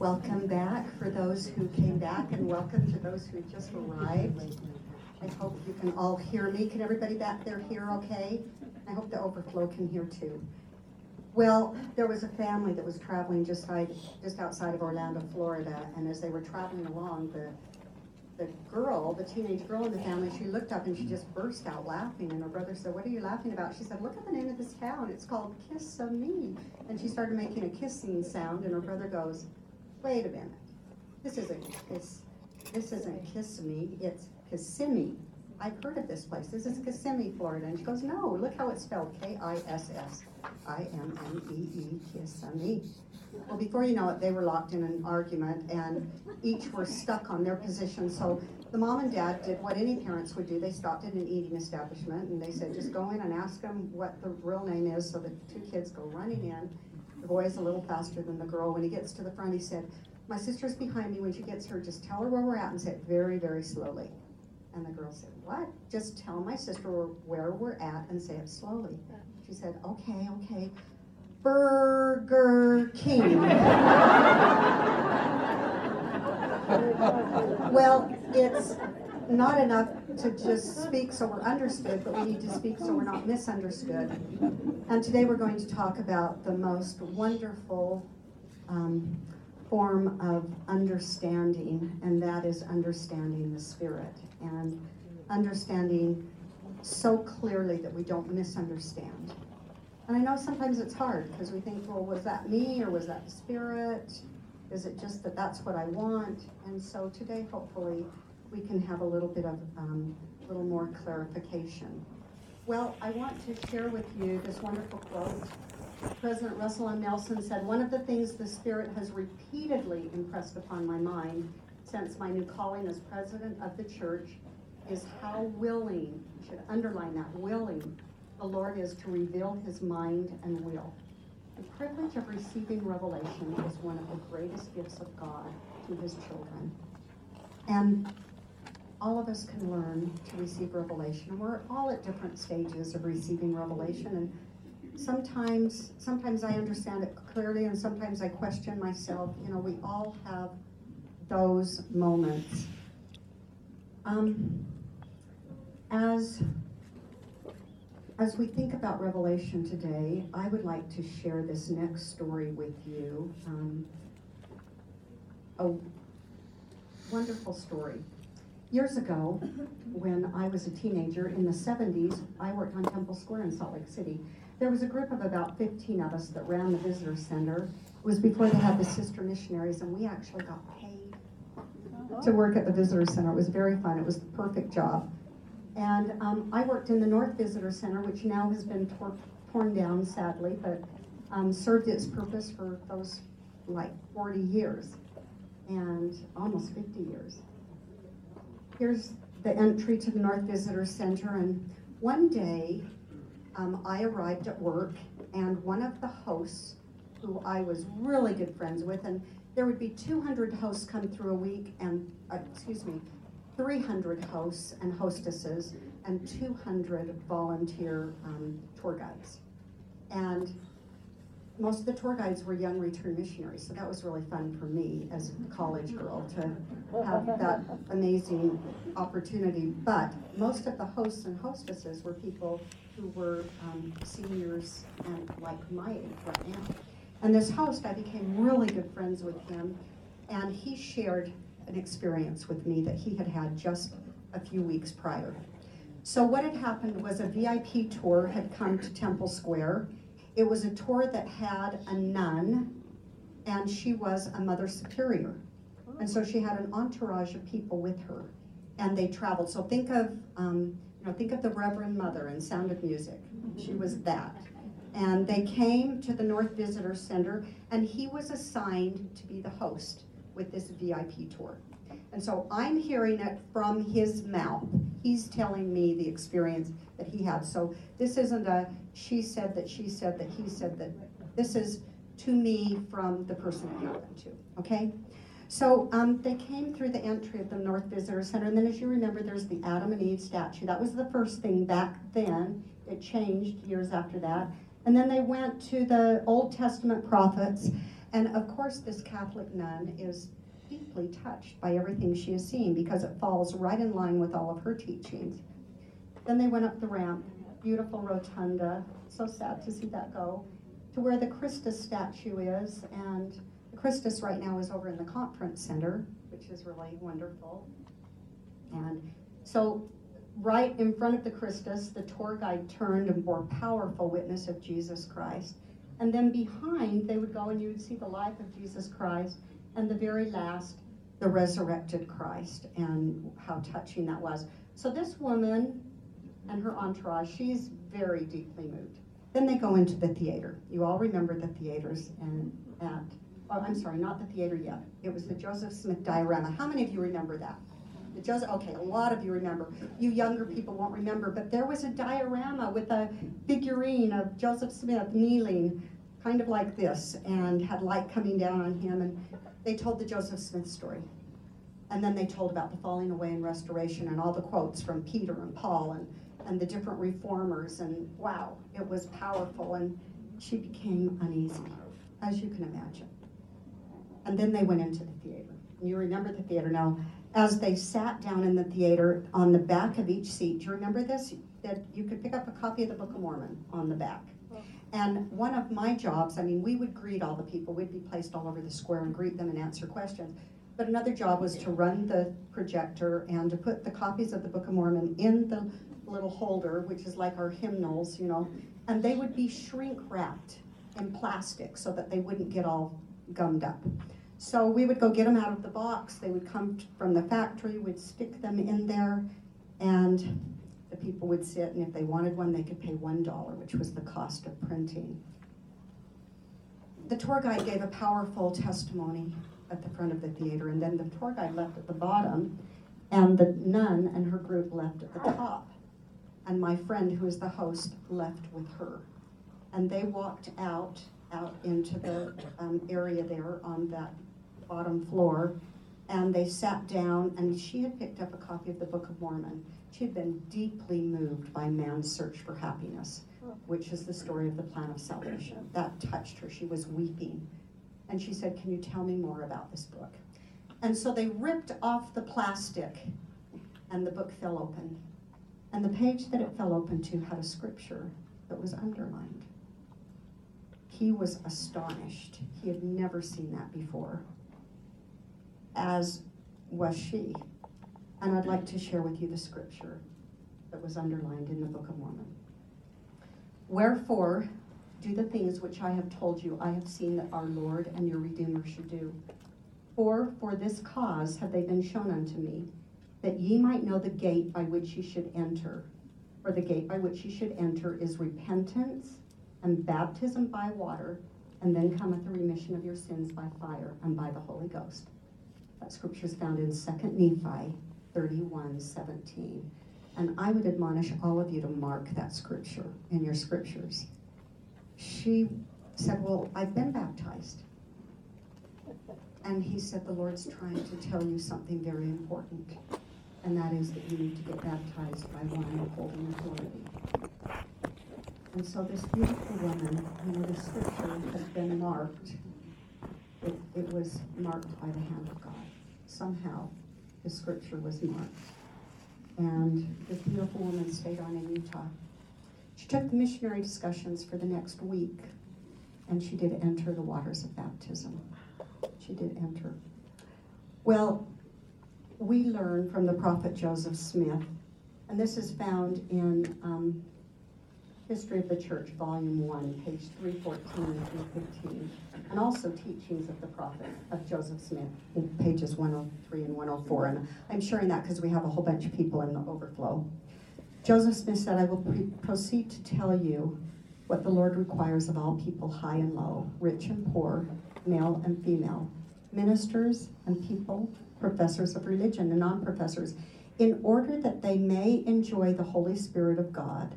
Welcome back for those who came back and welcome to those who just arrived. I hope you can all hear me. Can everybody back there hear okay? I hope the overflow can hear too. Well, there was a family that was traveling just side, just outside of Orlando, Florida, and as they were traveling along, the the girl, the teenage girl in the family, she looked up and she just burst out laughing. And her brother said, "What are you laughing about?" She said, "Look at the name of this town. It's called Kissimmee." And she started making a kissing sound, and her brother goes, "Wait a minute. This isn't kiss. This isn't Kissimmee. It's Kissimmee. I've heard of this place. This is Kissimmee, Florida." And she goes, "No. Look how it's spelled: K-I-S-S-I-M-M-E-E, Kissimmee." Well, before you know it, they were locked in an argument and each were stuck on their position. So the mom and dad did what any parents would do. They stopped at an eating establishment and they said, just go in and ask them what the real name is. So the two kids go running in. The boy is a little faster than the girl. When he gets to the front, he said, my sister's behind me. When she gets here, just tell her where we're at and say it very, very slowly. And the girl said, what? Just tell my sister where we're at and say it slowly. She said, okay, okay. Burger King. well, it's not enough to just speak so we're understood, but we need to speak so we're not misunderstood. And today we're going to talk about the most wonderful um, form of understanding, and that is understanding the Spirit and understanding so clearly that we don't misunderstand. And I know sometimes it's hard because we think, well, was that me or was that the Spirit? Is it just that that's what I want? And so today, hopefully, we can have a little bit of um, a little more clarification. Well, I want to share with you this wonderful quote. President Russell M. Nelson said, One of the things the Spirit has repeatedly impressed upon my mind since my new calling as president of the church is how willing, you should underline that, willing the Lord is to reveal his mind and will. The privilege of receiving revelation is one of the greatest gifts of God to his children. And all of us can learn to receive revelation. We're all at different stages of receiving revelation and sometimes sometimes I understand it clearly and sometimes I question myself. You know, we all have those moments. Um, as as we think about Revelation today, I would like to share this next story with you. Um, a wonderful story. Years ago, when I was a teenager in the 70s, I worked on Temple Square in Salt Lake City. There was a group of about 15 of us that ran the visitor center. It was before they had the sister missionaries, and we actually got paid to work at the visitor center. It was very fun. It was the perfect job. And um, I worked in the North Visitor Center, which now has been tor- torn down, sadly, but um, served its purpose for those like 40 years and almost 50 years. Here's the entry to the North Visitor Center, and one day um, I arrived at work, and one of the hosts, who I was really good friends with, and there would be 200 hosts come through a week, and uh, excuse me, 300 hosts and hostesses and 200 volunteer um, tour guides. And most of the tour guides were young return missionaries, so that was really fun for me as a college girl to have that amazing opportunity. But most of the hosts and hostesses were people who were um, seniors and like my age right now. And this host, I became really good friends with him, and he shared an experience with me that he had had just a few weeks prior. So what had happened was a VIP tour had come to Temple Square. It was a tour that had a nun, and she was a mother superior. And so she had an entourage of people with her, and they traveled. So think of, um, you know, think of the Reverend Mother in Sound of Music. She was that. And they came to the North Visitor Center, and he was assigned to be the host with this VIP tour. And so I'm hearing it from his mouth. He's telling me the experience that he had. So this isn't a she said that she said that he said that. This is to me from the person it happened to. Okay? So um, they came through the entry of the North Visitor Center, and then as you remember, there's the Adam and Eve statue. That was the first thing back then. It changed years after that. And then they went to the Old Testament prophets, And of course, this Catholic nun is deeply touched by everything she is seeing because it falls right in line with all of her teachings. Then they went up the ramp, beautiful rotunda, so sad to see that go, to where the Christus statue is. And the Christus right now is over in the conference center, which is really wonderful. And so, right in front of the Christus, the tour guide turned and bore powerful witness of Jesus Christ. And then behind, they would go and you would see the life of Jesus Christ, and the very last, the resurrected Christ, and how touching that was. So, this woman and her entourage, she's very deeply moved. Then they go into the theater. You all remember the theaters and at, oh, I'm sorry, not the theater yet. It was the Joseph Smith diorama. How many of you remember that? The Joseph, okay, a lot of you remember. You younger people won't remember, but there was a diorama with a figurine of Joseph Smith kneeling, kind of like this, and had light coming down on him. And they told the Joseph Smith story. And then they told about the falling away and restoration and all the quotes from Peter and Paul and and the different reformers, and wow, it was powerful. And she became uneasy, as you can imagine. And then they went into the theater. You remember the theater now. As they sat down in the theater, on the back of each seat, do you remember this? That you could pick up a copy of the Book of Mormon on the back. And one of my jobs, I mean, we would greet all the people. We'd be placed all over the square and greet them and answer questions. But another job was to run the projector and to put the copies of the Book of Mormon in the little holder, which is like our hymnals, you know, and they would be shrink wrapped in plastic so that they wouldn't get all gummed up. So we would go get them out of the box. They would come from the factory, we'd stick them in there, and the people would sit, and if they wanted one, they could pay $1, which was the cost of printing. The tour guide gave a powerful testimony at the front of the theater, and then the tour guide left at the bottom, and the nun and her group left at the top and my friend, who is the host, left with her. And they walked out, out into the um, area there on that bottom floor, and they sat down, and she had picked up a copy of the Book of Mormon. She had been deeply moved by man's search for happiness, which is the story of the plan of salvation. That touched her. She was weeping. And she said, Can you tell me more about this book? And so they ripped off the plastic, and the book fell open. And the page that it fell open to had a scripture that was underlined. He was astonished. He had never seen that before, as was she. And I'd like to share with you the scripture that was underlined in the Book of Mormon. Wherefore, do the things which I have told you I have seen that our Lord and your Redeemer should do. For for this cause have they been shown unto me that ye might know the gate by which ye should enter. For the gate by which ye should enter is repentance and baptism by water, and then cometh the remission of your sins by fire and by the Holy Ghost. That scripture is found in 2 Nephi 31 17. And I would admonish all of you to mark that scripture in your scriptures. She said, Well, I've been baptized. And he said, The Lord's trying to tell you something very important and that is that you need to get baptized by one holding authority. And so this beautiful woman, you know, the scripture has been marked. It, it was marked by the hand of God. Somehow, the scripture was marked. And this beautiful woman stayed on in Utah. She took the missionary discussions for the next week, and she did enter the waters of baptism. She did enter. Well, we learn from the prophet Joseph Smith, and this is found in um, History of the Church, Volume 1, page 314 and 315, and also Teachings of the Prophet of Joseph Smith, in pages 103 and 104. And I'm sharing that because we have a whole bunch of people in the overflow. Joseph Smith said, I will pre- proceed to tell you what the Lord requires of all people, high and low, rich and poor, male and female, ministers and people professors of religion and non professors, in order that they may enjoy the Holy Spirit of God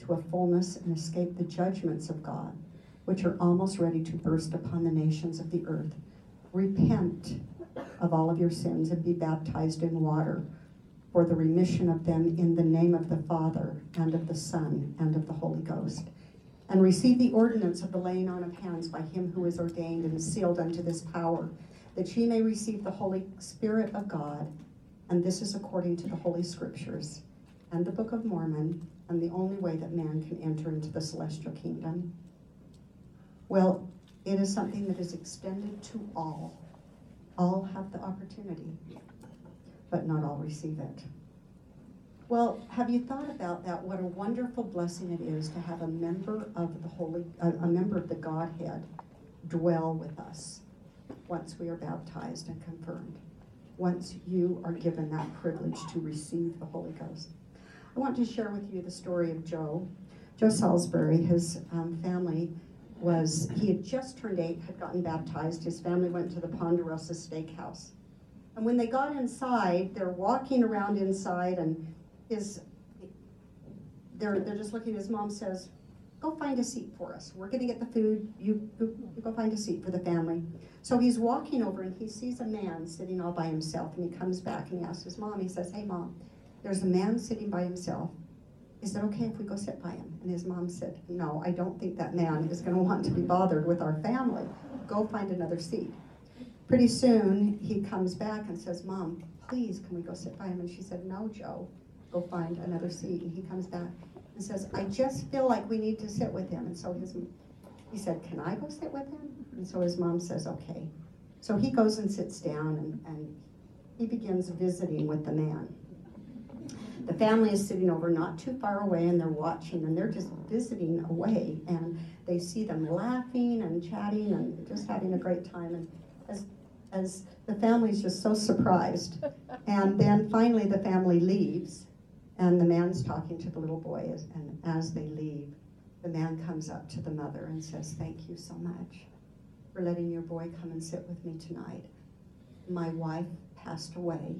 to a fullness and escape the judgments of God, which are almost ready to burst upon the nations of the earth. Repent of all of your sins and be baptized in water for the remission of them in the name of the Father and of the Son and of the Holy Ghost. and receive the ordinance of the laying on of hands by him who is ordained and sealed unto this power, that ye may receive the Holy Spirit of God. And this is according to the Holy Scriptures and the Book of Mormon, and the only way that man can enter into the celestial kingdom. Well, it is something that is extended to all. All have the opportunity, but not all receive it. Well, have you thought about that? What a wonderful blessing it is to have a member of the Holy, a, a member of the Godhead dwell with us once we are baptized and confirmed. Once you are given that privilege to receive the Holy Ghost. I want to share with you the story of Joe. Joe Salisbury, his um, family was, he had just turned eight, had gotten baptized. His family went to the Ponderosa Steakhouse. And when they got inside, they're walking around inside and his, they're, they're just looking, his mom says, go find a seat for us. We're gonna get the food, you, you go find a seat for the family. So he's walking over and he sees a man sitting all by himself and he comes back and he asks his mom, he says, hey mom, there's a man sitting by himself. Is it okay if we go sit by him? And his mom said, no, I don't think that man is gonna want to be bothered with our family. Go find another seat. Pretty soon, he comes back and says, mom, please, can we go sit by him? And she said, no, Joe, go find another seat. And he comes back and says, I just feel like we need to sit with him. And so his, he said, can I go sit with him? And so his mom says, okay. So he goes and sits down and, and he begins visiting with the man. The family is sitting over not too far away and they're watching and they're just visiting away and they see them laughing and chatting and just having a great time. And as, as the family's just so surprised. And then finally the family leaves and the man's talking to the little boy and as they leave, the man comes up to the mother and says, thank you so much for letting your boy come and sit with me tonight. My wife passed away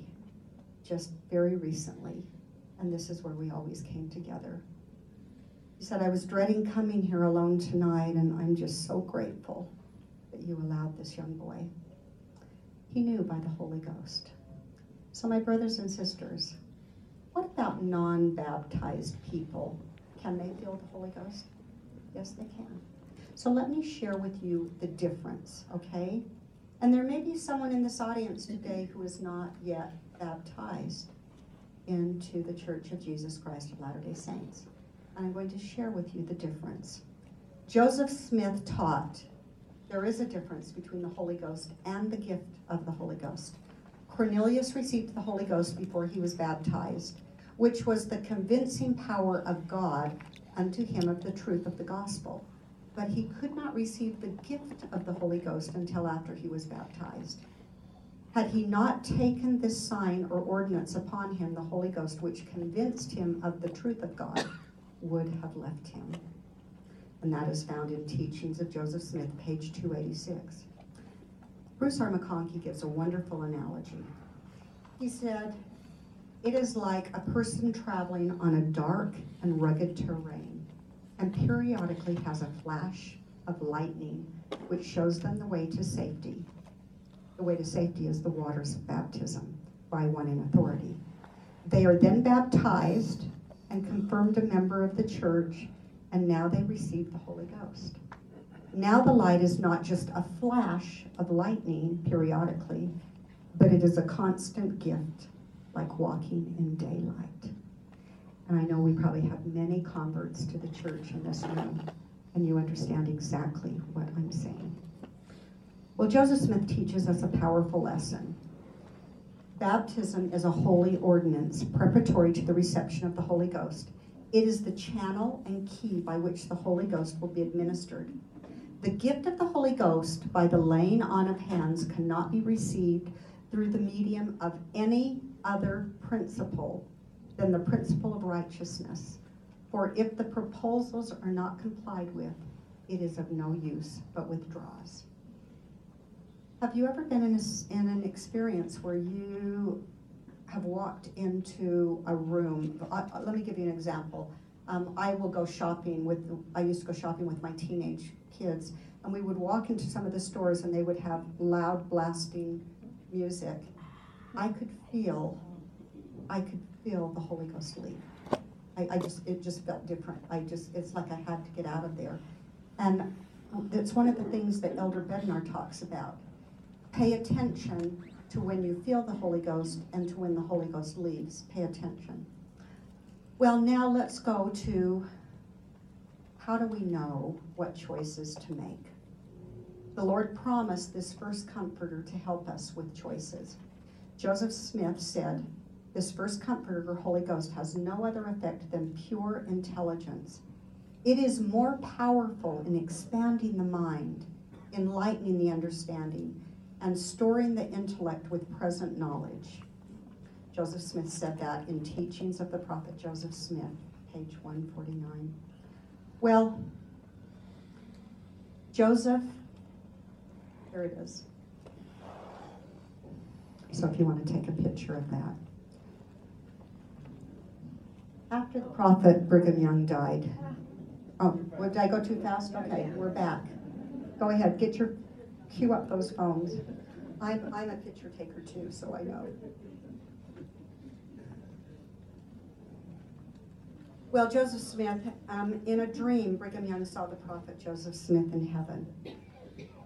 just very recently and this is where we always came together. He said, I was dreading coming here alone tonight, and I'm just so grateful that you allowed this young boy. He knew by the Holy Ghost. So, my brothers and sisters, what about non baptized people? Can they feel the Holy Ghost? Yes, they can. So, let me share with you the difference, okay? And there may be someone in this audience today who is not yet baptized into the Church of Jesus Christ of Latter day Saints. And I'm going to share with you the difference. Joseph Smith taught there is a difference between the Holy Ghost and the gift of the Holy Ghost. Cornelius received the Holy Ghost before he was baptized, which was the convincing power of God unto him of the truth of the gospel. But he could not receive the gift of the Holy Ghost until after he was baptized. Had he not taken this sign or ordinance upon him, the Holy Ghost, which convinced him of the truth of God, would have left him. And that is found in Teachings of Joseph Smith, page 286. Bruce R. McConkie gives a wonderful analogy. He said, It is like a person traveling on a dark and rugged terrain, and periodically has a flash of lightning which shows them the way to safety the way to safety is the waters of baptism by one in authority. They are then baptized and confirmed a member of the church, and now they receive the Holy Ghost. Now the light is not just a flash of lightning periodically, but it is a constant gift, like walking in daylight. And I know we probably have many converts to the church in this room, and you understand exactly what I'm saying. Well, Joseph Smith teaches us a powerful lesson. Baptism is a holy ordinance preparatory to the reception of the Holy Ghost. It is the channel and key by which the Holy Ghost will be administered. The gift of the Holy Ghost by the laying on of hands cannot be received through the medium of any other principle than the principle of righteousness. For if the proposals are not complied with, it is of no use, but withdraws. Have you ever been in, a, in an experience where you have walked into a room? Let me give you an example. Um, I will go shopping with, I used to go shopping with my teenage kids, and we would walk into some of the stores and they would have loud blasting music. I could feel, I could feel the Holy Ghost leave. I, I just, it just felt different. I just, it's like I had to get out of there. And it's one of the things that Elder Bednar talks about. Pay attention to when you feel the Holy Ghost and to when the Holy Ghost leaves. Pay attention. Well, now let's go to how do we know what choices to make? The Lord promised this first comforter to help us with choices. Joseph Smith said, This first comforter, Holy Ghost, has no other effect than pure intelligence. It is more powerful in expanding the mind, enlightening the understanding, and storing the intellect with present knowledge. Joseph Smith said that in Teachings of the Prophet Joseph Smith, page 149. Well, Joseph, here it is. So if you want to take a picture of that. After the prophet Brigham Young died, oh, did I go too fast? Okay, we're back. Go ahead, get your, cue up those phones. I'm, I'm a picture taker too, so I know. Well, Joseph Smith, um, in a dream, Brigham Young saw the prophet Joseph Smith in heaven.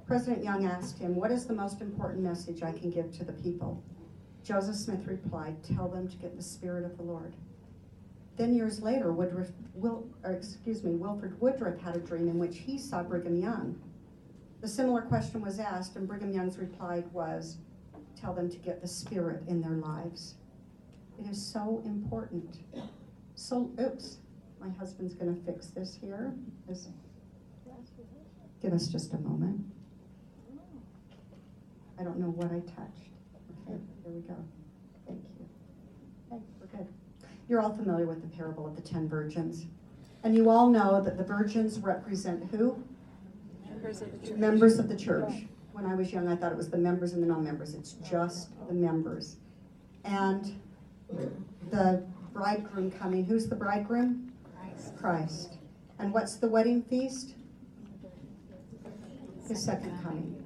President Young asked him, What is the most important message I can give to the people? Joseph Smith replied, Tell them to get the Spirit of the Lord. Then years later, Woodruff, Will, excuse me, Wilford Woodruff had a dream in which he saw Brigham Young. The similar question was asked, and Brigham Young's reply was, Tell them to get the Spirit in their lives. It is so important. So, oops, my husband's going to fix this here. Give us just a moment. I don't know what I touched. Okay, here we go. Thank you. Okay, we're good. You're all familiar with the parable of the ten virgins. And you all know that the virgins represent who? Members of the church. Members of the church. When I was young, I thought it was the members and the non-members. It's just the members. And the bridegroom coming. Who's the bridegroom? Christ. Christ. And what's the wedding feast? His second coming.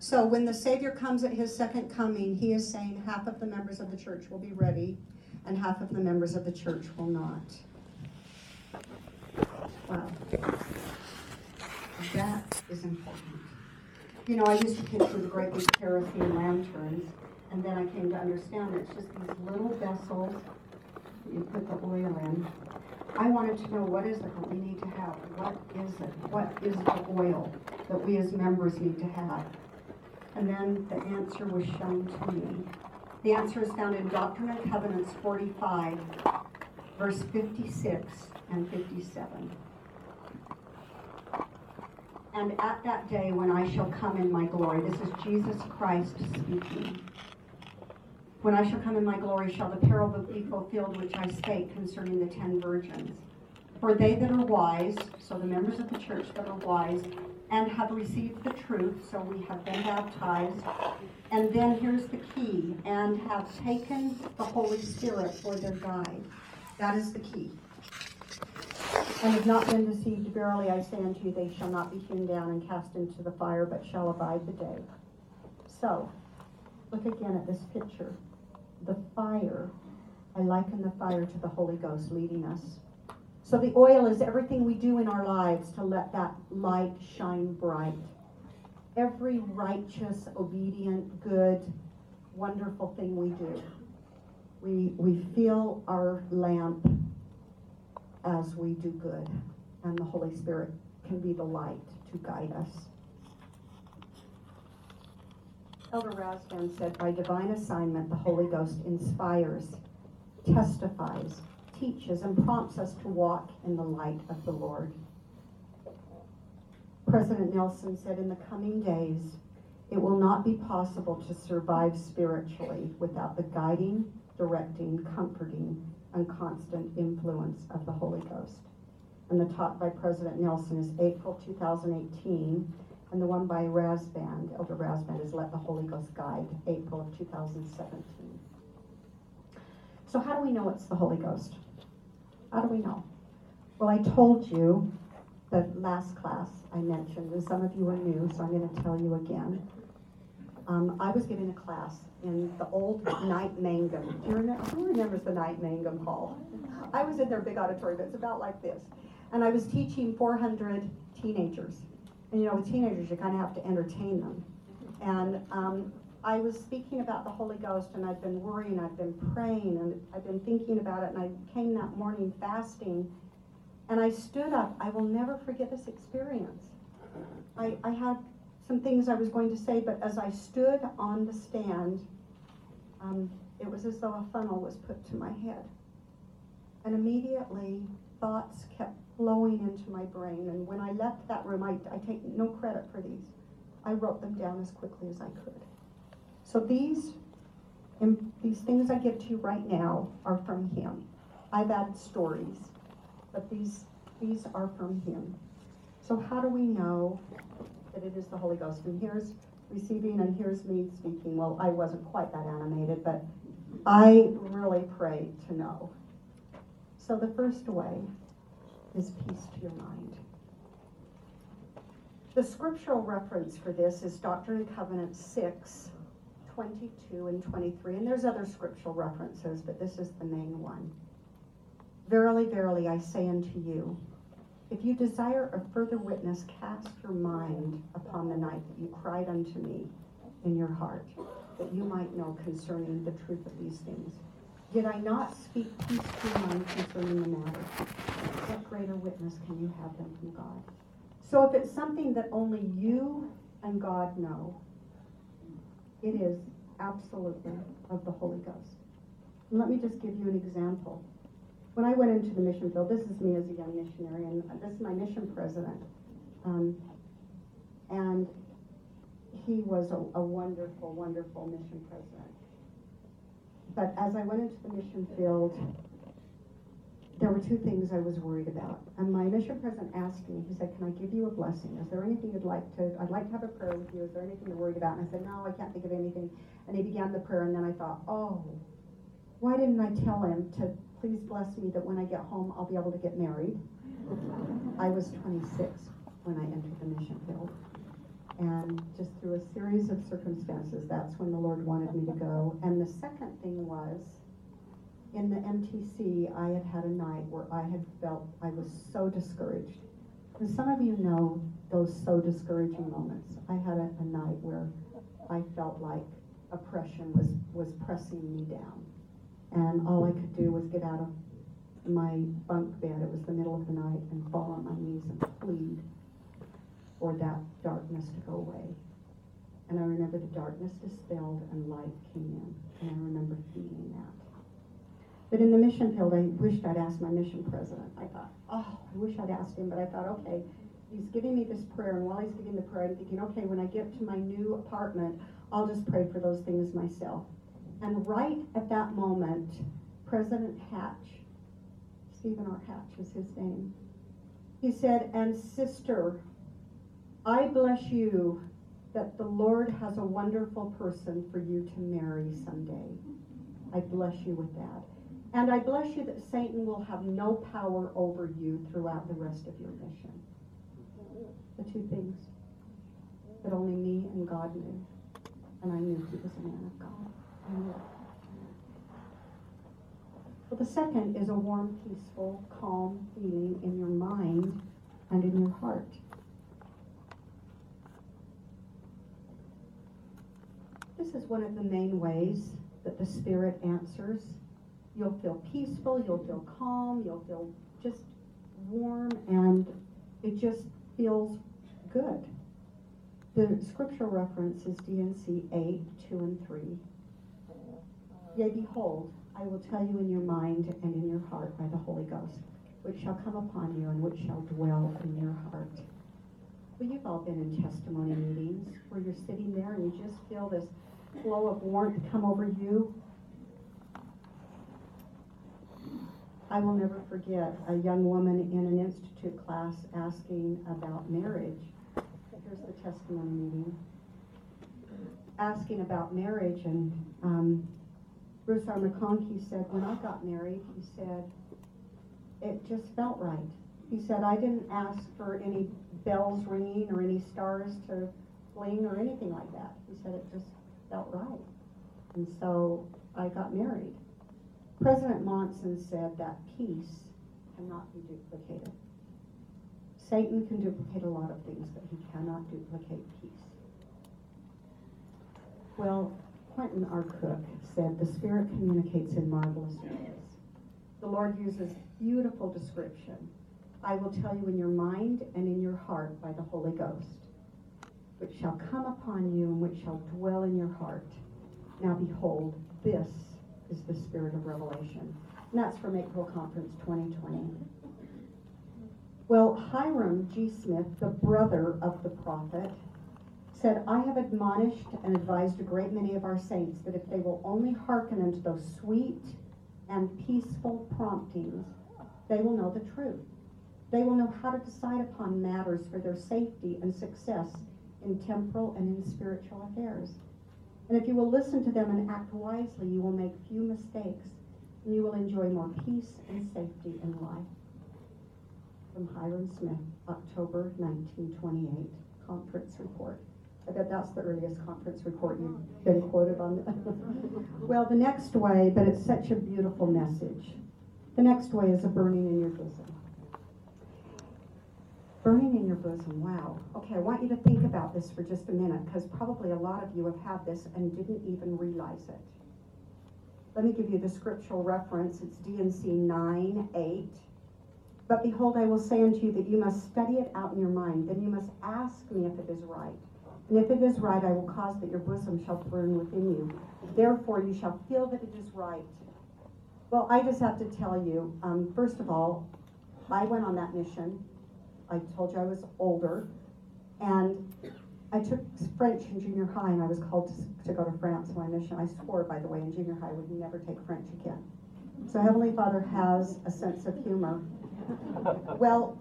So when the Savior comes at his second coming, he is saying half of the members of the church will be ready and half of the members of the church will not. Wow. That is important. You know, I used to picture the great big kerosene lanterns, and then I came to understand it's just these little vessels that you put the oil in. I wanted to know what is it that we need to have? What is it? What is the oil that we as members need to have? And then the answer was shown to me. The answer is found in Doctrine and Covenants 45, verse 56 and 57. And at that day when I shall come in my glory, this is Jesus Christ speaking. When I shall come in my glory, shall the parable be fulfilled which I spake concerning the ten virgins. For they that are wise, so the members of the church that are wise, and have received the truth, so we have been baptized. And then here's the key, and have taken the Holy Spirit for their guide. That is the key. And have not been deceived, verily I say unto you, they shall not be hewn down and cast into the fire, but shall abide the day. So, look again at this picture. The fire, I liken the fire to the Holy Ghost leading us. So the oil is everything we do in our lives to let that light shine bright. Every righteous, obedient, good, wonderful thing we do. We, we fill our lamp as we do good, and the Holy Spirit can be the light to guide us. Elder Rasband said, by divine assignment, the Holy Ghost inspires, testifies, teaches, and prompts us to walk in the light of the Lord. President Nelson said, in the coming days, it will not be possible to survive spiritually without the guiding, directing, comforting, and constant influence of the Holy Ghost. And the talk by President Nelson is April 2018, and the one by Rasband, Elder Rasband, is Let the Holy Ghost Guide, April of 2017. So, how do we know it's the Holy Ghost? How do we know? Well, I told you that last class I mentioned, and some of you are new, so I'm going to tell you again. um, I was giving a class in the old Knight Mangum. Do you remember, who remembers the Knight Mangum Hall? I was in their big auditorium, it's about like this. And I was teaching four hundred teenagers. And you know, with teenagers, you kind of have to entertain them. And, um, I was speaking about the Holy Ghost and I'd been worrying, I'd been praying, and I'd been thinking about it, and I came that morning fasting. And I stood up, I will never forget this experience. I, I had some things I was going to say, but as I stood on the stand, um, it was as though a funnel was put to my head. And immediately, thoughts kept flowing into my brain. And when I left that room, I, I take no credit for these. I wrote them down as quickly as I could. So these, im- these things I give to you right now are from him. I've added stories, but these, these are from him. So how do we know that it is the Holy Ghost? And here's receiving and here's me speaking. Well, I wasn't quite that animated, but I really prayed to know. So the first way is peace to your mind. The scriptural reference for this is Doctrine and Covenants 6, 22 and 23. And there's other scriptural references, but this is the main one. Verily, verily, I say unto you, if you desire a further witness, cast your mind upon the night that you cried unto me in your heart, that you might know concerning the truth of these things. Did I not speak peace to your mind concerning the matter? What greater witness can you have than from God? So if it's something that only you and God know, it is absolutely of the Holy Ghost. And let me just give you an example. When I went into the mission field, this is me as a young missionary, and this is my mission president. Um, and he was a, a wonderful, wonderful mission president. But as I went into the mission field, there were two things I was worried about. And my mission president asked me, he said, Can I give you a blessing? Is there anything you'd like to, I'd like to have a prayer with you. Is there anything you're worried about? And I said, No, I can't think of anything. And he began the prayer, and then I thought, Oh, why didn't I tell him to please bless me that when I get home, I'll be able to get married? I was 26 when I entered the mission field. And just through a series of circumstances, that's when the Lord wanted me to go. And the second thing was, in the MTC, I had had a night where I had felt I was so discouraged. And some of you know those so discouraging moments. I had a, a night where I felt like oppression was, was pressing me down. And all I could do was get out of my bunk bed, it was the middle of the night, and fall on my knees and plead for that darkness to go away. And I remember the darkness dispelled and light came in. And I remember feeling that. But in the mission field, I wished I'd asked my mission president. I thought, oh, I wish I'd asked him, but I thought, okay, he's giving me this prayer, and while he's giving the prayer, I'm thinking, okay, when I get to my new apartment, I'll just pray for those things myself. And right at that moment, President Hatch, Stephen R. Hatch was his name, he said, and sister, I bless you that the Lord has a wonderful person for you to marry someday. I bless you with that. And I bless you that Satan will have no power over you throughout the rest of your mission. The two things that only me and God knew. And I knew he was a man of God. Well, the second is a warm, peaceful, calm feeling in your mind and in your heart. This is one of the main ways that the Spirit answers. You'll feel peaceful, you'll feel calm, you'll feel just warm, and it just feels good. The scriptural reference is D&C 8, 2, and 3. Yea, behold, I will tell you in your mind and in your heart by the Holy Ghost, which shall come upon you and which shall dwell in your heart. Well, you've all been in testimony meetings where you're sitting there and you just feel this flow of warmth come over you. I will never forget a young woman in an institute class asking about marriage. Here's the testimony meeting. Asking about marriage, and um, Bruce R. McConkie said, When I got married, he said, it just felt right. He said, I didn't ask for any bells ringing or any stars to fling or anything like that. He said it just felt right. And so I got married. President Monson said that peace cannot be duplicated. Satan can duplicate a lot of things, but he cannot duplicate peace. Well, Quentin R. Cook said the Spirit communicates in marvelous ways. The Lord uses beautiful description. I will tell you in your mind and in your heart by the Holy Ghost, which shall come upon you and which shall dwell in your heart. Now behold, this is the spirit of revelation. And that's from April Conference 2020. Well, Hyrum G. Smith, the brother of the prophet, said, I have admonished and advised a great many of our saints that if they will only hearken unto those sweet and peaceful promptings, they will know the truth. They will know how to decide upon matters for their safety and success in temporal and in spiritual affairs. And if you will listen to them and act wisely, you will make few mistakes, and you will enjoy more peace and safety in life. From Hyrum Smith, October 1928, conference report. I bet that's the earliest conference report you've been quoted on. well, the next way, but it's such a beautiful message. The next way is a burning in your bosom. Burning in your bosom, wow. Okay, I want you to think about this for just a minute because probably a lot of you have had this and didn't even realize it. Let me give you the scriptural reference. It's D&C 9 8. But behold, I will say unto you that you must study it out in your mind. Then you must ask me if it is right. And if it is right, I will cause that your bosom shall burn within you. Therefore, you shall feel that it is right. Well, I just have to tell you, um, first of all, I went on that mission. I told you I was older. And I took French in junior high, and I was called to, to go to France on my mission. I swore, by the way, in junior high, I would never take French again. So Heavenly Father has a sense of humor. Well,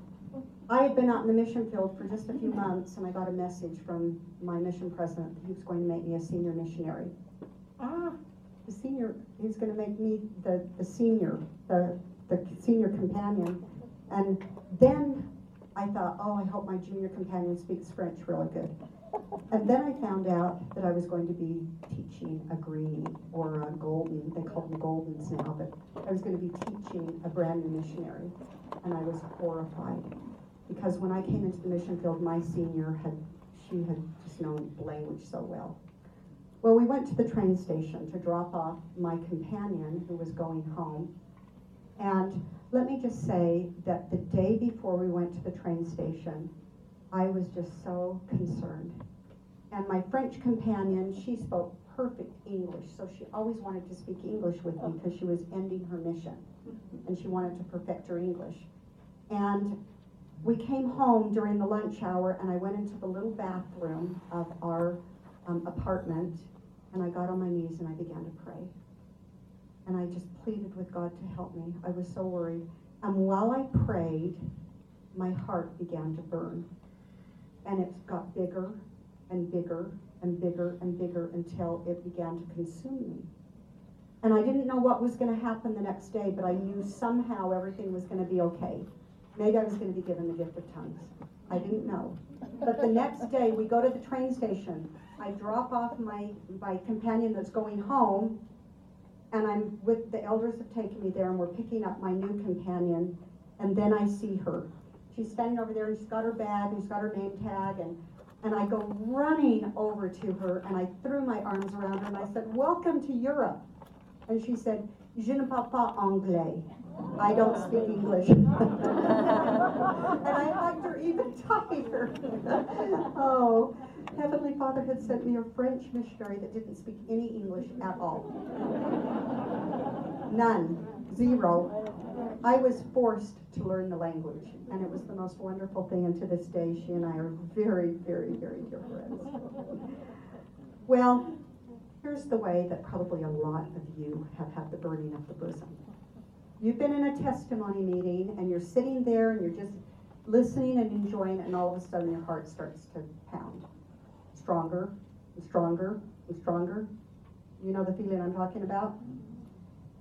I had been out in the mission field for just a few months, and I got a message from my mission president that he was going to make me a senior missionary. Ah, the senior, he's going to make me the, the senior, the, the senior companion. And then I thought, oh, I hope my junior companion speaks French really good. And then I found out that I was going to be teaching a green or a golden, they call them goldens now, but I was going to be teaching a brand new missionary. And I was horrified because when I came into the mission field, my senior had, she had just known language so well. Well, we went to the train station to drop off my companion who was going home. And let me just say that the day before we went to the train station, I was just so concerned. And my French companion, she spoke perfect English, so she always wanted to speak English with me because she was ending her mission and she wanted to perfect her English. And we came home during the lunch hour and I went into the little bathroom of our um, apartment and I got on my knees and I began to pray. And I just pleaded with God to help me. I was so worried. And while I prayed, my heart began to burn. And it got bigger and bigger and bigger and bigger until it began to consume me. And I didn't know what was going to happen the next day, but I knew somehow everything was going to be okay. Maybe I was going to be given the gift of tongues. I didn't know. But the next day, we go to the train station. I drop off my, my companion that's going home, and I'm with the elders have taken me there, and we're picking up my new companion, and then I see her. She's standing over there, and she's got her bag, and she's got her name tag, and and I go running over to her, and I threw my arms around her, and I said, "Welcome to Europe." And she said, "Je ne parle pas anglais." I don't speak English. and I hugged her even tighter. oh, Heavenly Father had sent me a French missionary that didn't speak any English at all. None. Zero. I was forced to learn the language, and it was the most wonderful thing. And to this day, she and I are very, very, very dear friends. well, here's the way that probably a lot of you have had the burning of the bosom. You've been in a testimony meeting and you're sitting there and you're just listening and enjoying, and all of a sudden your heart starts to pound. Stronger and stronger and stronger. You know the feeling I'm talking about?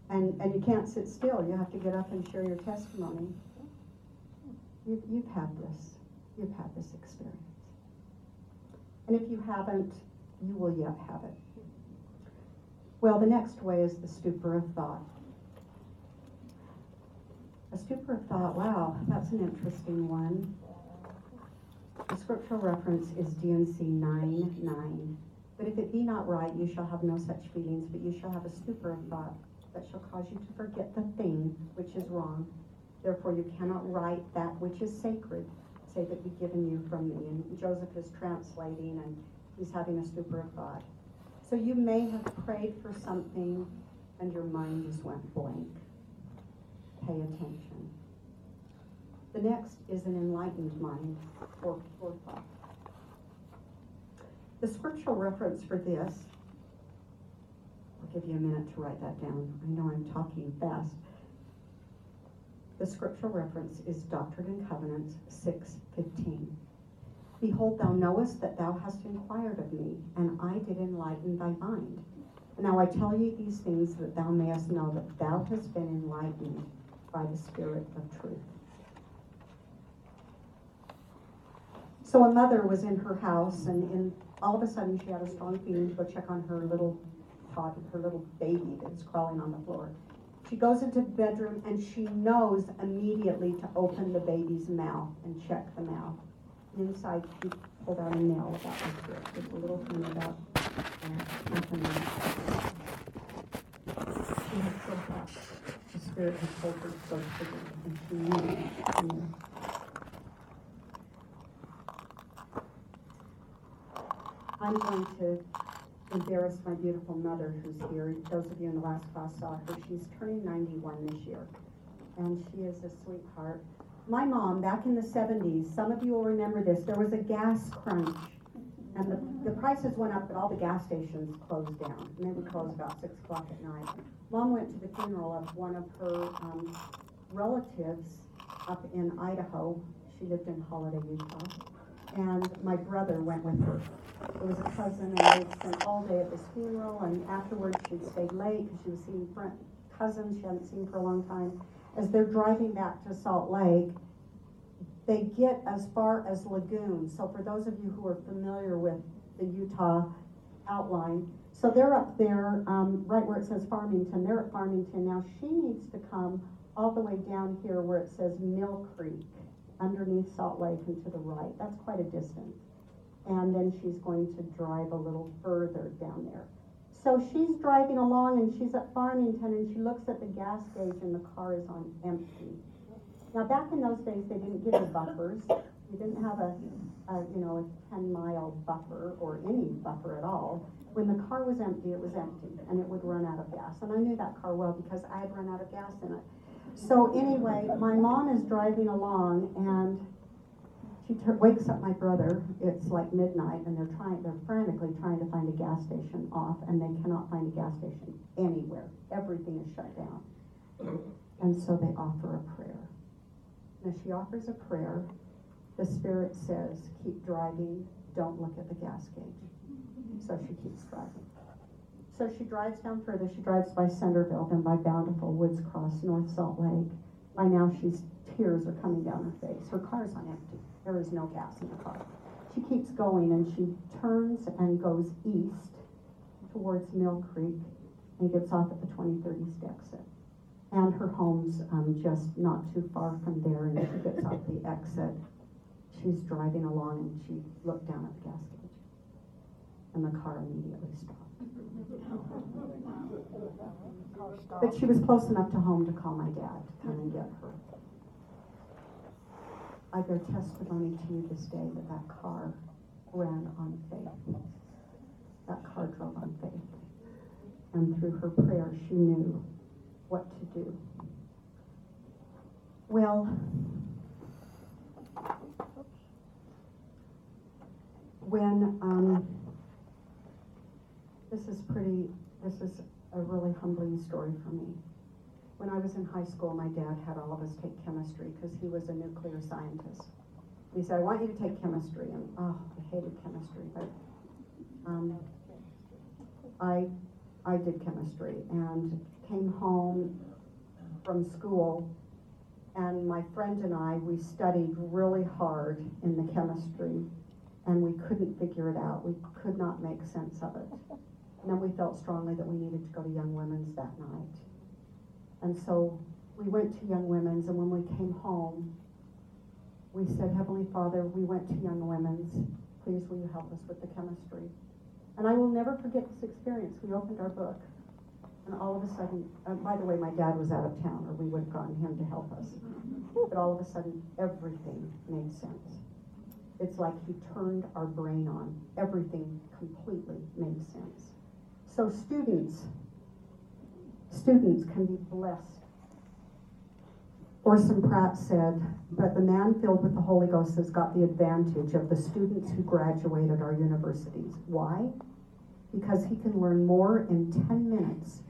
And, and you can't sit still. You have to get up and share your testimony. You've, you've had this. You've had this experience. And if you haven't, you will yet have it. Well, the next way is the stupor of thought. A stupor of thought, wow, that's an interesting one. The scriptural reference is D&C 9 9. But if it be not right, you shall have no such feelings, but you shall have a stupor of thought that shall cause you to forget the thing which is wrong. Therefore, you cannot write that which is sacred, say that be given you from me. And Joseph is translating and he's having a stupor of thought. So you may have prayed for something and your mind just went blank. Pay attention. The next is an enlightened mind or, thought. The scriptural reference for this, I'll give you a minute to write that down. I know I'm talking fast. The scriptural reference is Doctrine and Covenants 6:15. Behold, thou knowest that thou hast inquired of me, and I did enlighten thy mind. Now I tell you these things that thou mayest know that thou hast been enlightened by the Spirit of truth. So a mother was in her house, and in, all of a sudden she had a strong feeling to go check on her little tot, her little baby that's crawling on the floor. She goes into the bedroom and she knows immediately to open the baby's mouth and check the mouth. Inside, she pulled out a nail about this just a little thing about uh, nothing else. She had so the spirit had told her to go to the and she knew. She knew. I'm going to embarrass my beautiful mother who's here. Those of you in the last class saw her. She's turning 91 this year, and she is a sweetheart. My mom, back in the 70s, some of you will remember this, there was a gas crunch. And the, the prices went up, but all the gas stations closed down. And they would close about 6 o'clock at night. Mom went to the funeral of one of her um, relatives up in Idaho. She lived in Holladay, Utah. And my brother went with her. It was a cousin, and they'd spent all day at this funeral, and afterwards she'd stayed late because she was seeing friend, cousins she hadn't seen for a long time. As they're driving back to Salt Lake, they get as far as Lagoon. So for those of you who are familiar with the Utah outline, so they're up there, um, right where it says Farmington. They're at Farmington now. She needs to come all the way down here where it says Mill Creek, underneath Salt Lake and to the right. That's quite a distance and then she's going to drive a little further down there. So she's driving along and she's at Farmington and she looks at the gas gauge and the car is on empty. Now back in those days they didn't give you buffers. You didn't have a, a you know a 10 mile buffer or any buffer at all. When the car was empty, it was empty and it would run out of gas. And I knew that car well because I had run out of gas in it. So anyway, my mom is driving along and she wakes up my brother. It's like midnight, and they're trying. They're frantically trying to find a gas station off, and they cannot find a gas station anywhere. Everything is shut down, and so they offer a prayer. As she offers a prayer, the spirit says, "Keep driving. Don't look at the gas gauge." So she keeps driving. So she drives down further. She drives by Centerville, then by Bountiful, Woods Cross, North Salt Lake. By now, she's tears are coming down her face. Her car's on empty. There is no gas in the car. She keeps going and she turns and goes east towards Mill Creek and gets off at the 2030 exit. And her home's um, just not too far from there, and she gets off the exit. She's driving along and she looked down at the gas gauge, and the car immediately stopped. But she was close enough to home to call my dad to come and get her. I bear testimony to you this day that that car ran on faith. That car drove on faith. And through her prayer, she knew what to do. Well, when, um, this is pretty, this is a really humbling story for me. When I was in high school, my dad had all of us take chemistry because he was a nuclear scientist. He said, I want you to take chemistry. And oh, I hated chemistry, but um, I, I did chemistry and came home from school. And my friend and I, we studied really hard in the chemistry. and we couldn't figure it out. We could not make sense of it. And then we felt strongly that we needed to go to Young Women's that night. And so we went to Young Women's, and when we came home, we said, Heavenly Father, we went to Young Women's. Please, will you help us with the chemistry? And I will never forget this experience. We opened our book, and all of a sudden, uh, by the way, my dad was out of town, or we would have gotten him to help us. But all of a sudden, everything made sense. It's like he turned our brain on. Everything completely made sense. So, students, students can be blessed. Orson Pratt said, But the man filled with the Holy Ghost has got the advantage of the students who graduate at our universities. Why? Because he can learn more in 10 minutes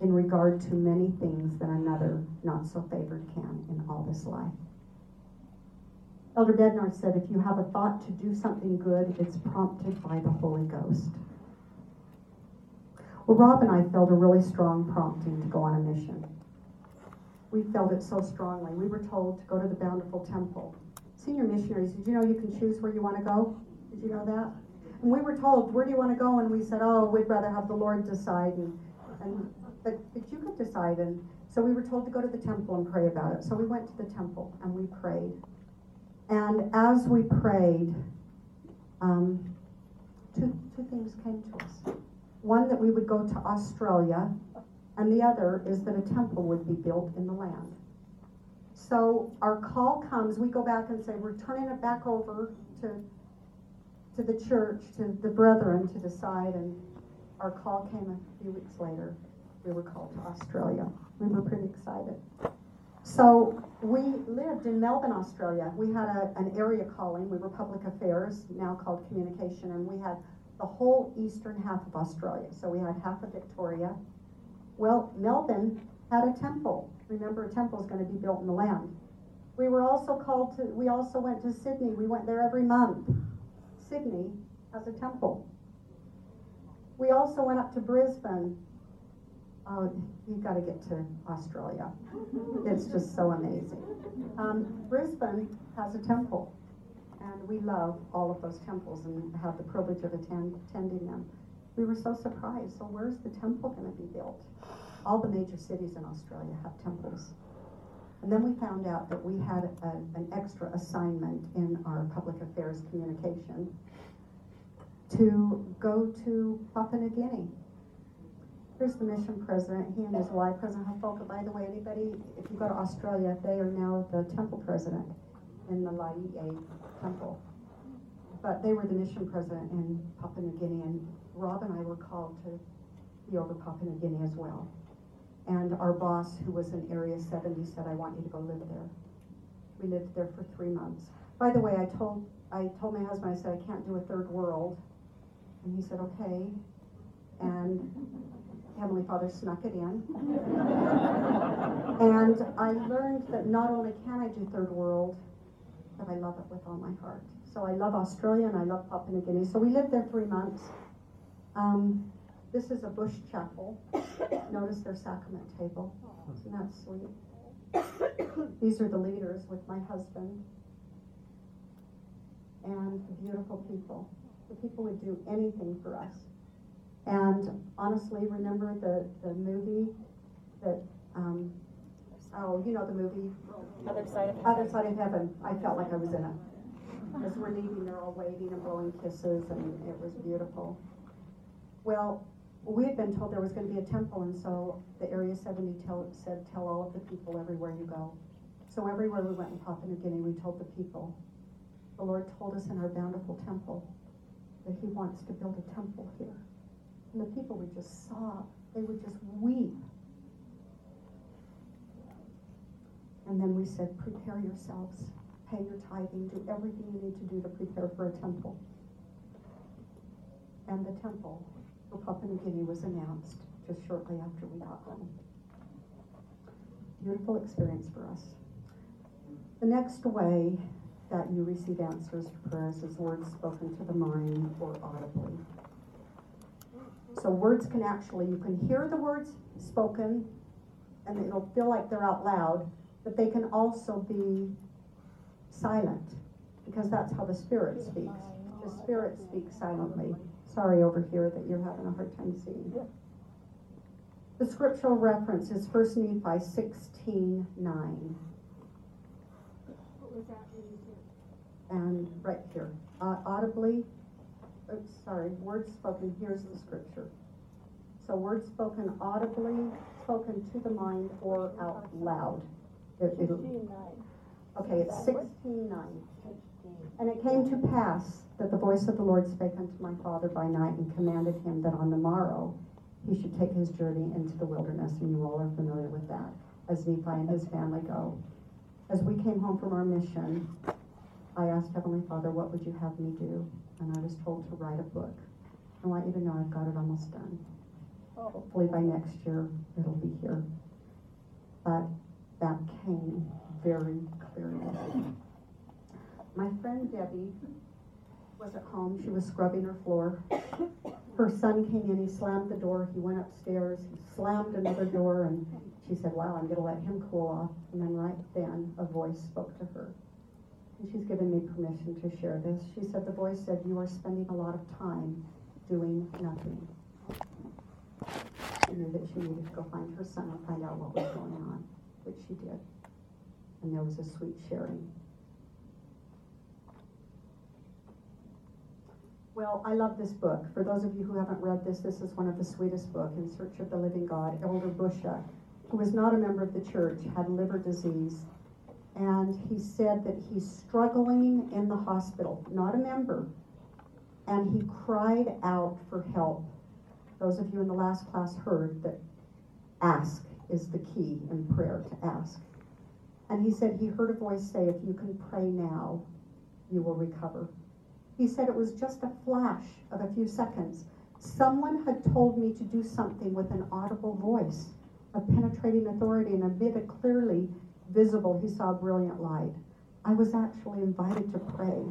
in regard to many things than another not so favored can in all this life. Elder Bednar said, If you have a thought to do something good, it's prompted by the Holy Ghost. Well, Rob and I felt a really strong prompting to go on a mission. We felt it so strongly. We were told to go to the Bountiful Temple. Senior missionaries, did you know you can choose where you want to go? Did you know that? And we were told, where do you want to go? And we said, oh, we'd rather have the Lord decide. And, and but, but you could decide. And so we were told to go to the temple and pray about it. So we went to the temple and we prayed. And as we prayed, um, two, two things came to us. One, that we would go to Australia, and the other is that a temple would be built in the land. So our call comes, we go back and say, we're turning it back over to, to the church, to the brethren to decide, and our call came a few weeks later. We were called to Australia. We were pretty excited. So we lived in Melbourne, Australia. We had a, an area calling. We were public affairs, now called communication, and we had the whole eastern half of Australia. So we had half of Victoria. Well, Melbourne had a temple. Remember, a temple is going to be built in the land. We were also called to, we also went to Sydney. We went there every month. Sydney has a temple. We also went up to Brisbane. Oh, you've got to get to Australia. It's just so amazing. Um, Brisbane has a temple, and we love all of those temples and have the privilege of attend, attending them. We were so surprised. So, where's the temple going to be built? All the major cities in Australia have temples. And then we found out that we had a, an extra assignment in our public affairs communication to go to Papua New Guinea. Here's the mission president, he and his wife, President Hafoka. By the way, anybody, if you go to Australia, they are now the temple president in the Laie temple. But they were the mission president in Papua New Guinea, and Rob and I were called to be over Papua New Guinea as well. And our boss, who was in Area 70, said, I want you to go live there. We lived there for three months. By the way, I told, I told my husband, I said, I can't do a third world. And he said, okay. And Heavenly Father snuck it in. and I learned that not only can I do third world, I love it with all my heart. So I love Australia and I love Papua New Guinea. So we lived there three months. Um, this is a bush chapel. Notice their sacrament table. Isn't that sweet? These are the leaders with my husband and the beautiful people. The people would do anything for us. And honestly, remember the, the movie that, um, oh, you know the movie, Other side of Other Side of Heaven. I felt like I was in it. As we're leaving, they're all waving and blowing kisses, and it was beautiful. Well, we had been told there was going to be a temple, and so the Area 70 tell, said, Tell all of the people everywhere you go. So everywhere we went in Papua New Guinea, we told the people. The Lord told us in our bountiful temple that He wants to build a temple here. And the people would just sob, they would just weep. And then we said, Prepare yourselves, pay your tithing, do everything you need to do to prepare for a temple. And the temple for Papua New Guinea was announced just shortly after we got home. Beautiful experience for us. The next way that you receive answers to prayers is words spoken to the mind or audibly. So words can actually, you can hear the words spoken and it'll feel like they're out loud, but they can also be silent because that's how the Spirit speaks. The Spirit speaks silently. Sorry over here that you're having a hard time seeing. The scriptural reference is 1 Nephi 16 9. And right here, uh, audibly, oops, sorry, words spoken, here's the scripture. So words spoken audibly, spoken to the mind, or out loud. It- it'll- Okay, it's sixteen nine. And it came to pass that the voice of the Lord spake unto my father by night and commanded him that on the morrow he should take his journey into the wilderness, and you all are familiar with that, as Nephi and his family go. As we came home from our mission, I asked Heavenly Father, what would you have me do? And I was told to write a book. I want you to know I've got it almost done. Hopefully by next year, it'll be here. But that came very clearly. My friend Debbie was at home. She was scrubbing her floor. Her son came in, he slammed the door, he went upstairs, he slammed another door, and she said, Wow, I'm going to let him cool off. And then right then, a voice spoke to her. And she's given me permission to share this. She said, The voice said, You are spending a lot of time doing nothing. She knew that she needed to go find her son and find out what was going on, which she did. And there was a sweet sharing. Well, I love this book. For those of you who haven't read this, this is one of the sweetest books, In Search of the Living God. Elder Busche, who was not a member of the church, had liver disease. And he said that he's struggling in the hospital, not a member. And he cried out for help. Those of you in the last class heard that ask is the key in prayer to ask. And he said he heard a voice say, If you can pray now, you will recover. He said it was just a flash of a few seconds. Someone had told me to do something with an audible voice, a penetrating authority, and amid a clearly visible, he saw a brilliant light. I was actually invited to pray.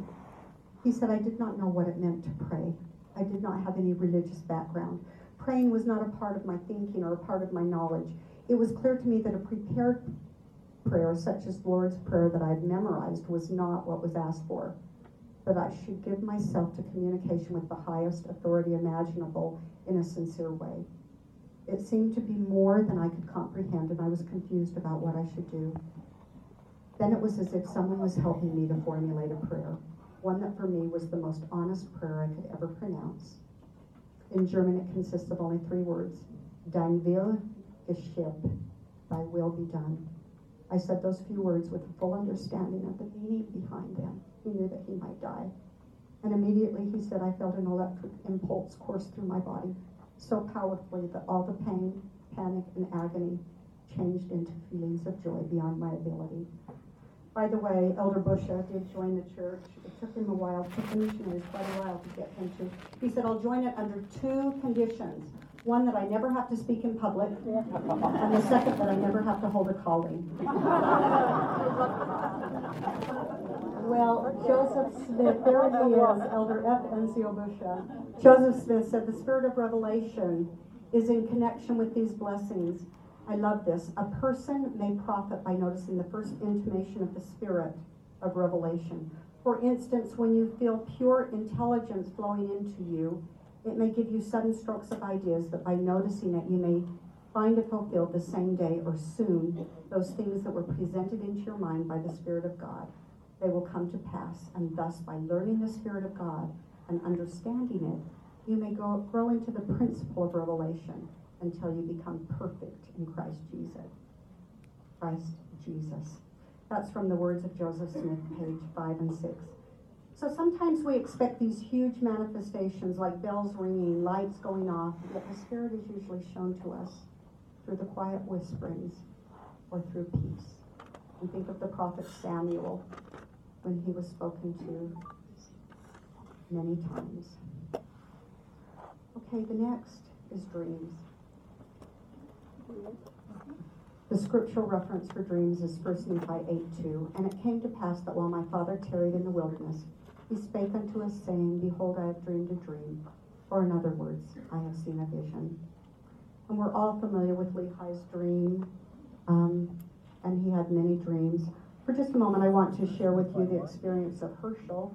He said, I did not know what it meant to pray. I did not have any religious background. Praying was not a part of my thinking or a part of my knowledge. It was clear to me that a prepared prayer, such as the Lord's Prayer that I'd memorized, was not what was asked for that I should give myself to communication with the highest authority imaginable in a sincere way. It seemed to be more than I could comprehend, and I was confused about what I should do. Then it was as if someone was helping me to formulate a prayer, one that for me was the most honest prayer I could ever pronounce. In German, it consists of only three words Dein Wille geschieht, thy will be done. I said those few words with a full understanding of the meaning behind them. He knew that he might die. And immediately he said, I felt an electric impulse course through my body so powerfully that all the pain, panic, and agony changed into feelings of joy beyond my ability. By the way, Elder Busche did join the church. It took him a while, took the missionaries quite a while to get him to. He said, I'll join it under two conditions. One, that I never have to speak in public, and the second, that I never have to hold a calling. Well, Joseph Smith, there he is, Elder F. Enzio Busche. Joseph Smith said, The spirit of revelation is in connection with these blessings. I love this. A person may profit by noticing the first intimation of the spirit of revelation. For instance, when you feel pure intelligence flowing into you, it may give you sudden strokes of ideas that by noticing it, you may find it fulfilled the same day or soon. Those things that were presented into your mind by the Spirit of God, they will come to pass. And thus, by learning the Spirit of God and understanding it, you may go, grow into the principle of revelation until you become perfect in Christ Jesus. Christ Jesus. That's from the words of Joseph Smith, page five and six. So sometimes we expect these huge manifestations like bells ringing, lights going off, yet the Spirit is usually shown to us through the quiet whisperings or through peace. And think of the prophet Samuel when he was spoken to many times. Okay, the next is dreams. The scriptural reference for dreams is 1 Nephi 8 2. And it came to pass that while my father tarried in the wilderness, he spake unto us, saying, Behold, I have dreamed a dream. Or in other words, I have seen a vision. And we're all familiar with Lehi's dream, um, and he had many dreams. For just a moment, I want to share with you the experience of Herschel.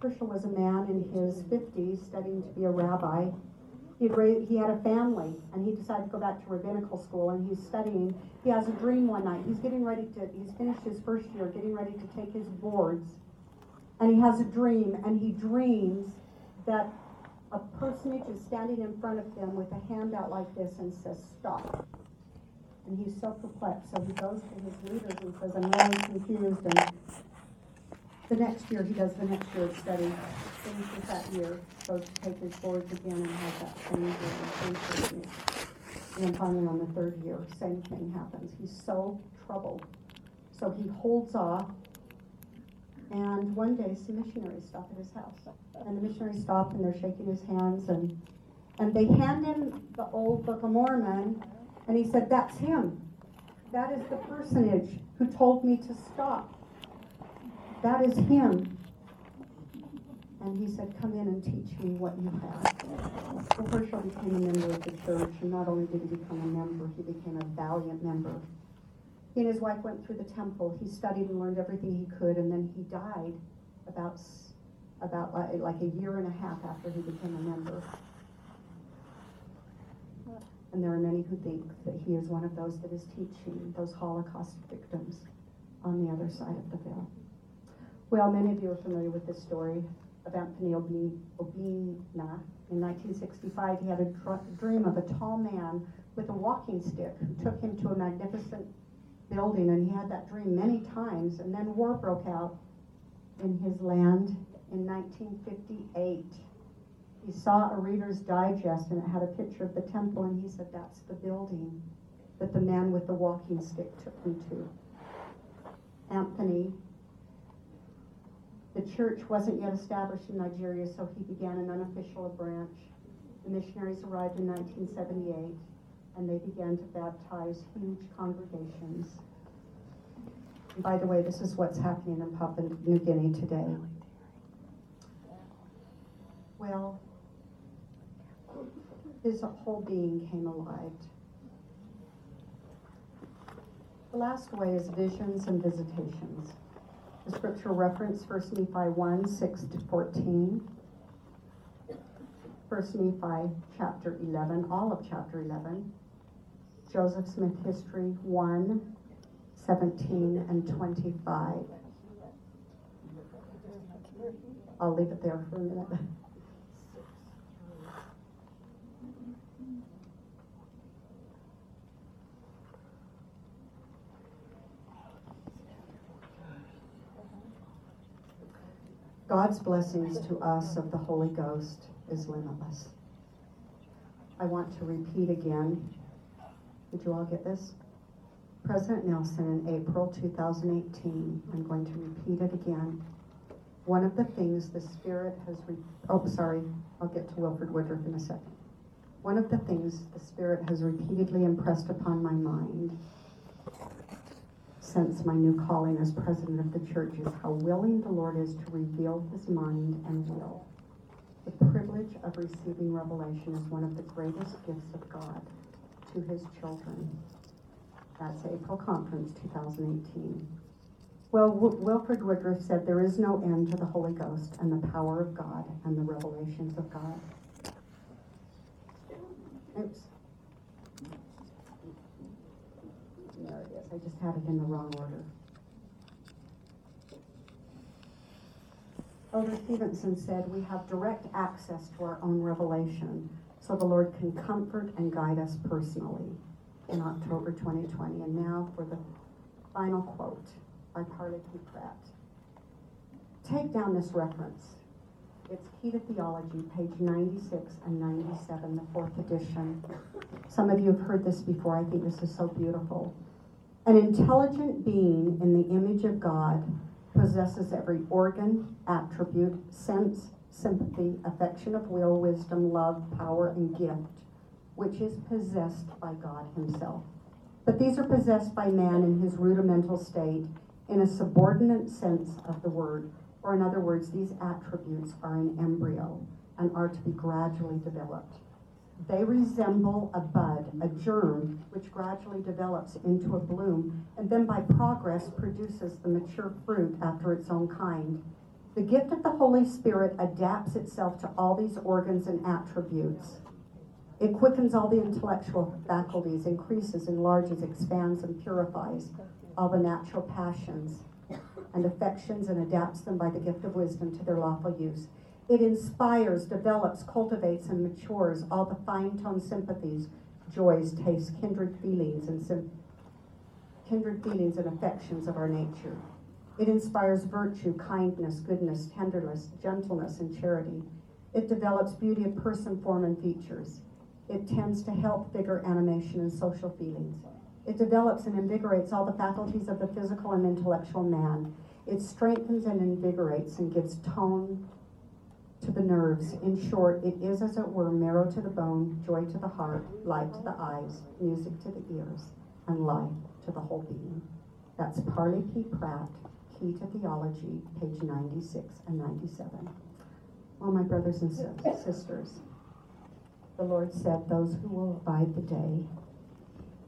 Herschel was a man in his fifties studying to be a rabbi. He'd ra- he had a family and he decided to go back to rabbinical school and he's studying. He has a dream one night. He's getting ready to, he's finished his first year, getting ready to take his boards. And he has a dream and he dreams that a personage is standing in front of him with a hand out like this and says, stop. And he's so perplexed, so he goes to his leaders and says, I'm really confused. And the next year, he does the next year of study, finishes that year, goes to take his boards again and has that same it. And then finally, on the third year, same thing happens. He's so troubled. So he holds off, and one day some missionaries stop at his house. And the missionaries stop and they're shaking his hands and, and they hand him the old Book of Mormon, and he said, That's him. That is the personage who told me to stop. That is him. And he said, Come in and teach me what you have. Well, Herschel became a member of the church, and not only did he become a member, he became a valiant member. He and his wife went through the temple. He studied and learned everything he could, and then he died about, about like, like a year and a half after he became a member. And there are many who think that he is one of those that is teaching those Holocaust victims on the other side of the veil. Well, many of you are familiar with this story of Anthony Obinna. In 1965, he had a dream of a tall man with a walking stick who took him to a magnificent building, and he had that dream many times. And then war broke out in his land in 1958. He saw a Reader's Digest, and it had a picture of the temple, and he said, That's the building that the man with the walking stick took me to. Anthony the church wasn't yet established in Nigeria, so he began an unofficial branch. The missionaries arrived in 1978, and they began to baptize huge congregations. And by the way, this is what's happening in Papua New Guinea today. Well, his whole being came alive. The last way is visions and visitations. The scripture reference, 1 Nephi 1, 6 to 14. 1 Nephi chapter 11, all of chapter 11. Joseph Smith History 1, 17 and 25. I'll leave it there for a minute. God's blessings to us of the Holy Ghost is limitless. I want to repeat again. Did you all get this? President Nelson in April 2018, I'm going to repeat it again. One of the things the Spirit has, re- oh, sorry, I'll get to Wilford Woodruff in a second. One of the things the Spirit has repeatedly impressed upon my mind since my new calling as president of the church is how willing the Lord is to reveal his mind and will. The privilege of receiving revelation is one of the greatest gifts of God to his children. That's April Conference 2018. Well, W- Wilford Woodruff said, There is no end to the Holy Ghost and the power of God and the revelations of God. Oops. There it is. I just had it in the wrong order. Elder Stevenson said, We have direct access to our own revelation, so the Lord can comfort and guide us personally in October 2020. And now for the final quote by T. Pratt. Take down this reference. It's Key to Theology, page 96 and 97, the fourth edition. Some of you have heard this before. I think this is so beautiful. An intelligent being in the image of God possesses every organ, attribute, sense, sympathy, affection of will, wisdom, love, power, and gift, which is possessed by God Himself. But these are possessed by man in his rudimental state in a subordinate sense of the word, or in other words, these attributes are in embryo and are to be gradually developed. They resemble a bud, a germ, which gradually develops into a bloom and then by progress produces the mature fruit after its own kind. The gift of the Holy Spirit adapts itself to all these organs and attributes. It quickens all the intellectual faculties, increases, enlarges, expands, and purifies all the natural passions and affections and adapts them by the gift of wisdom to their lawful use. It inspires, develops, cultivates, and matures all the fine toned sympathies, joys, tastes, kindred feelings, and sim- kindred feelings and affections of our nature. It inspires virtue, kindness, goodness, tenderness, gentleness, and charity. It develops beauty of person, form, and features. It tends to help vigor, animation, and social feelings. It develops and invigorates all the faculties of the physical and intellectual man. It strengthens and invigorates and gives tone to the nerves. In short, it is, as it were, marrow to the bone, joy to the heart, light to the eyes, music to the ears, and life to the whole being. That's Parley P. Pratt, Key to Theology, page 96 and 97. Well, my brothers and sisters, the Lord said, Those who will abide the day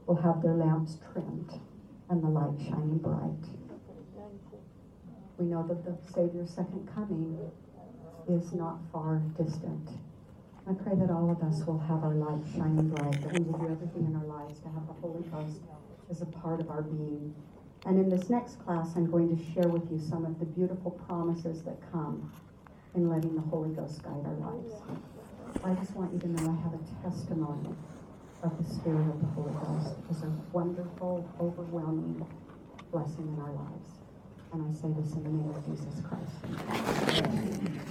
will have their lamps trimmed and the light shining bright. We know that the Savior's second coming is not far distant. I pray that all of us will have our light shining bright, that we will do everything in our lives to have the Holy Ghost as a part of our being. And in this next class, I'm going to share with you some of the beautiful promises that come in letting the Holy Ghost guide our lives. I just want you to know I have a testimony of the Spirit of the Holy Ghost as a wonderful, overwhelming blessing in our lives. And I say this in the name of Jesus Christ.